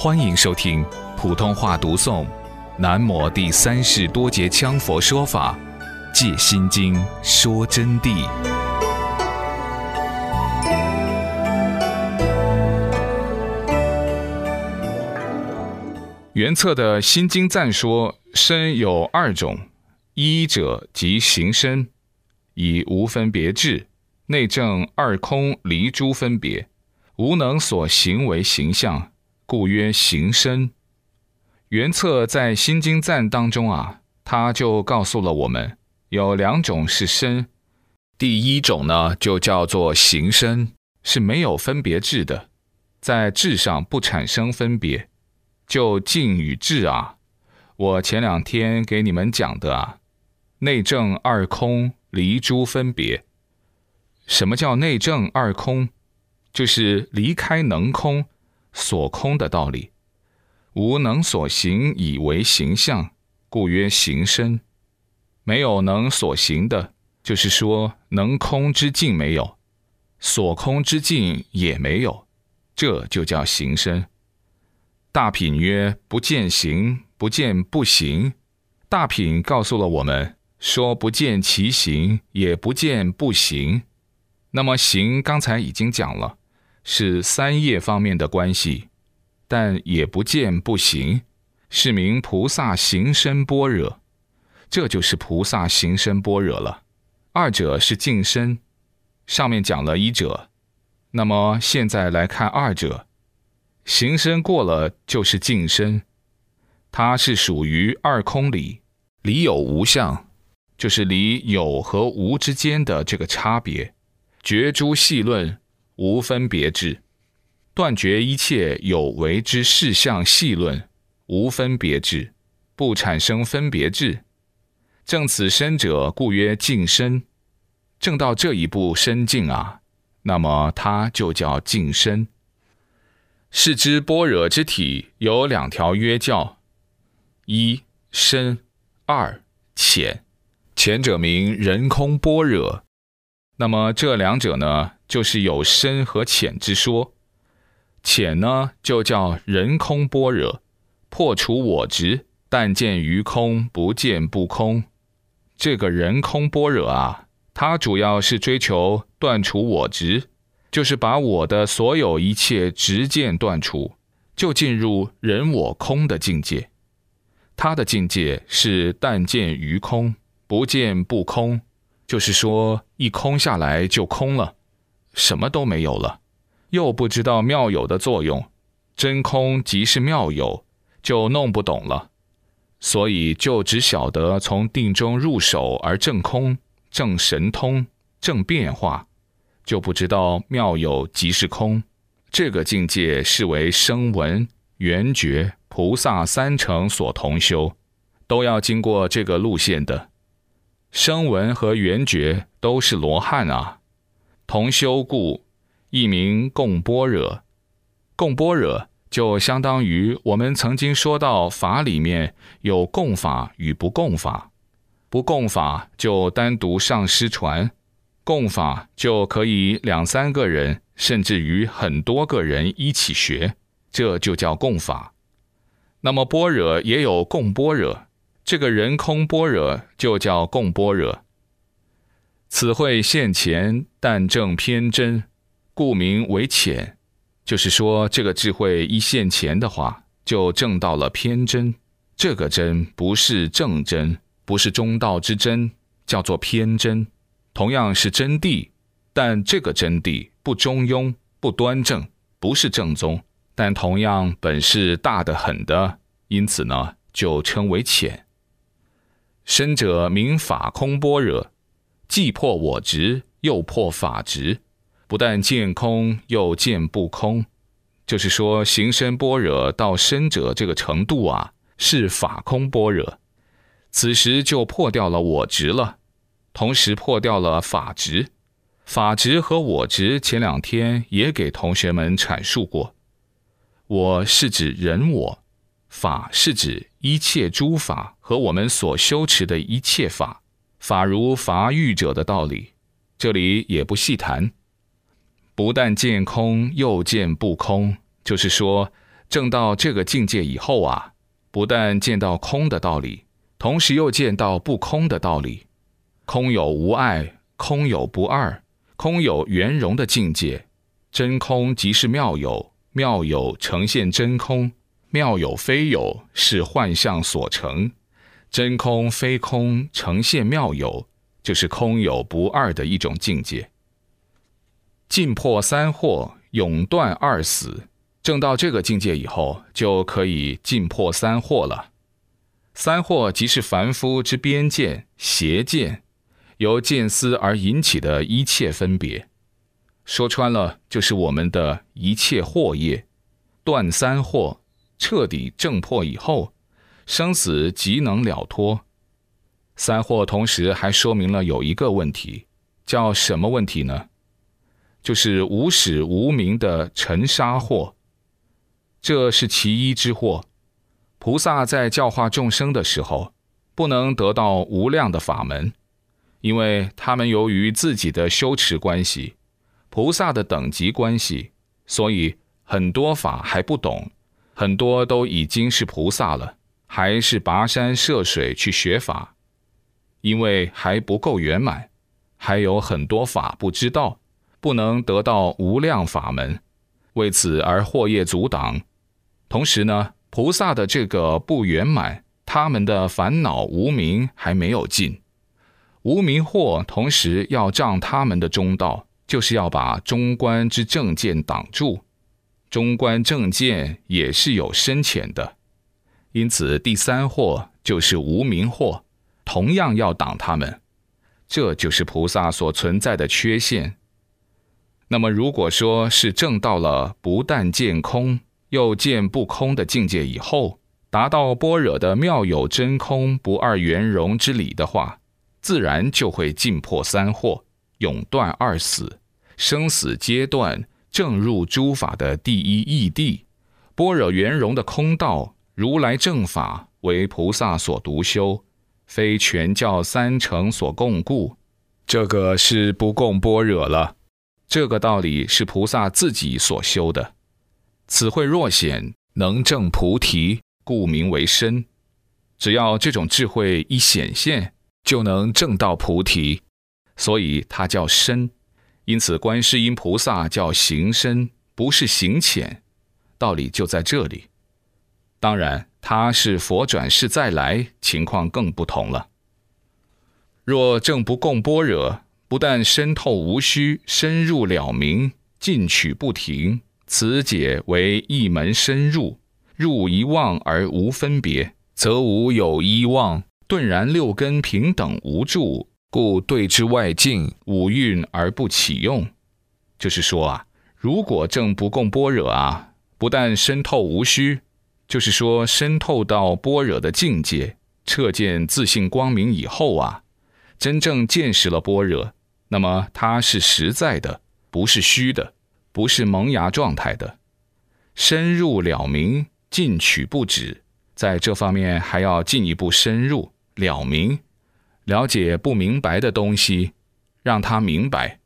欢迎收听普通话读诵《南摩第三世多杰羌佛说法·借心经说真谛》。原册的心经赞说，身有二种，一者即行身，以无分别智，内证二空离诸分别，无能所行为形象。故曰行身。原策在《心经赞》当中啊，他就告诉了我们，有两种是身。第一种呢，就叫做行身，是没有分别智的，在智上不产生分别。就静与智啊，我前两天给你们讲的啊，内证二空，离诸分别。什么叫内证二空？就是离开能空。所空的道理，无能所行以为形象，故曰行身。没有能所行的，就是说能空之境没有，所空之境也没有，这就叫行身。大品曰：不见行，不见不行。大品告诉了我们，说不见其行，也不见不行。那么行，刚才已经讲了。是三业方面的关系，但也不见不行，是名菩萨行深般若，这就是菩萨行深般若了。二者是净身，上面讲了一者，那么现在来看二者，行深过了就是净身，它是属于二空里，离有无相，就是离有和无之间的这个差别，觉诸细论。无分别智，断绝一切有为之事相细论，无分别智，不产生分别智。正此身者，故曰净身。正到这一步身净啊，那么它就叫净身。是知般若之体有两条约教：一深，二浅。前者名人空般若。那么这两者呢？就是有深和浅之说，浅呢就叫人空般若，破除我执，但见于空，不见不空。这个人空般若啊，它主要是追求断除我执，就是把我的所有一切执见断除，就进入人我空的境界。它的境界是但见于空，不见不空，就是说一空下来就空了。什么都没有了，又不知道妙有的作用，真空即是妙有，就弄不懂了。所以就只晓得从定中入手而正空、正神通、正变化，就不知道妙有即是空。这个境界是为声闻、缘觉、菩萨三乘所同修，都要经过这个路线的。声闻和缘觉都是罗汉啊。同修故，一名共般若。共般若就相当于我们曾经说到法里面有共法与不共法，不共法就单独上师传，共法就可以两三个人甚至于很多个人一起学，这就叫共法。那么般若也有共般若，这个人空般若就叫共般若。此会现前，但正偏真，故名为浅。就是说，这个智慧一现前的话，就证到了偏真。这个真不是正真，不是中道之真，叫做偏真。同样是真谛，但这个真谛不中庸、不端正，不是正宗，但同样本是大的很的，因此呢，就称为浅。深者名法空般若。既破我执，又破法执，不但见空，又见不空。就是说，行深般若到深者这个程度啊，是法空般若。此时就破掉了我执了，同时破掉了法执。法执和我执前两天也给同学们阐述过。我是指人我，法是指一切诸法和我们所修持的一切法。法如法欲者的道理，这里也不细谈。不但见空，又见不空，就是说，证到这个境界以后啊，不但见到空的道理，同时又见到不空的道理。空有无碍，空有不二，空有圆融的境界。真空即是妙有，妙有呈现真空，妙有非有是幻象所成。真空非空呈现妙有，就是空有不二的一种境界。尽破三惑，永断二死。证到这个境界以后，就可以尽破三惑了。三惑即是凡夫之边见、邪见，由见思而引起的一切分别。说穿了，就是我们的一切惑业。断三惑，彻底证破以后，生死即能了脱。三惑同时还说明了有一个问题，叫什么问题呢？就是无始无明的尘沙惑。这是其一之祸。菩萨在教化众生的时候，不能得到无量的法门，因为他们由于自己的修持关系、菩萨的等级关系，所以很多法还不懂，很多都已经是菩萨了，还是跋山涉水去学法，因为还不够圆满，还有很多法不知道，不能得到无量法门，为此而祸业阻挡。同时呢，菩萨的这个不圆满，他们的烦恼无明还没有尽，无明惑同时要障他们的中道，就是要把中观之正见挡住。中观正见也是有深浅的，因此第三惑就是无明惑，同样要挡他们。这就是菩萨所存在的缺陷。那么，如果说是证到了不但见空，又见不空的境界以后，达到般若的妙有真空不二圆融之理的话，自然就会尽破三惑，永断二死，生死阶段正入诸法的第一义谛，般若圆融的空道，如来正法为菩萨所独修，非全教三乘所共故，这个是不共般若了。这个道理是菩萨自己所修的。此慧若显，能证菩提，故名为身。只要这种智慧一显现，就能证到菩提，所以它叫身。因此，观世音菩萨叫行深，不是行浅。道理就在这里。当然，他是佛转世再来，情况更不同了。若正不共般若，不但深透无虚，深入了明，进取不停。此解为一门深入，入一望而无分别，则无有一望，顿然六根平等无助，故对之外境五蕴而不起用。就是说啊，如果正不共般若啊，不但深透无虚，就是说深透到般若的境界，彻见自信光明以后啊，真正见识了般若，那么它是实在的，不是虚的。不是萌芽状态的，深入了明，进取不止，在这方面还要进一步深入了明，了解不明白的东西，让他明白。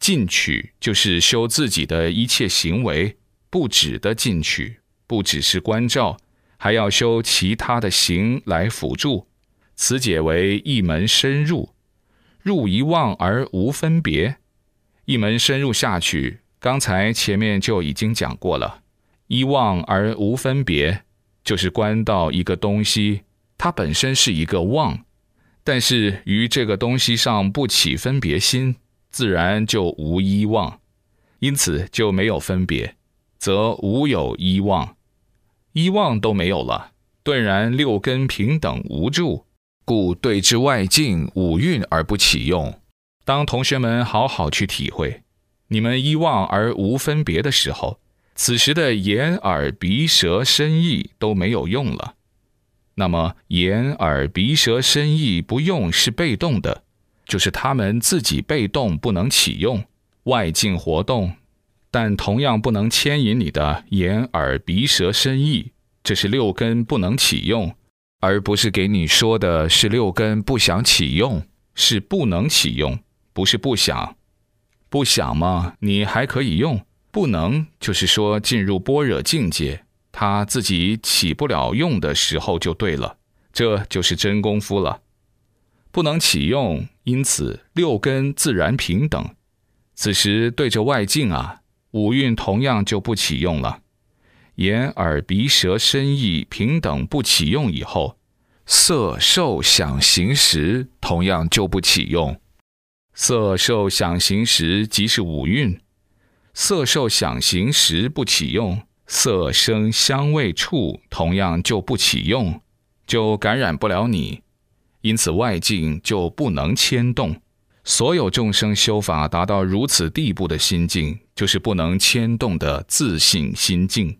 进取就是修自己的一切行为，不止的进取，不只是关照，还要修其他的行来辅助。此解为一门深入，入一望而无分别，一门深入下去。刚才前面就已经讲过了，一望而无分别，就是观到一个东西，它本身是一个望，但是于这个东西上不起分别心，自然就无一望，因此就没有分别，则无有一望，一望都没有了，顿然六根平等无助，故对之外境五蕴而不起用。当同学们好好去体会。你们一望而无分别的时候，此时的眼、耳、鼻、舌、身、意都没有用了。那么眼、耳、鼻、舌、身、意不用是被动的，就是他们自己被动不能启用外境活动，但同样不能牵引你的眼、耳、鼻、舌、身、意，这是六根不能启用，而不是给你说的是六根不想启用，是不能启用，不是不想。不想嘛，你还可以用；不能，就是说进入般若境界，他自己起不了用的时候就对了，这就是真功夫了。不能起用，因此六根自然平等。此时对着外境啊，五蕴同样就不起用了。眼、耳、鼻、舌、身、意平等不起用以后，色、受、想、行、识同样就不起用。色、受、想、行、识即是五蕴，色、受、想、行、识不起用，色、声、香味、触同样就不起用，就感染不了你，因此外境就不能牵动。所有众生修法达到如此地步的心境，就是不能牵动的自信心境。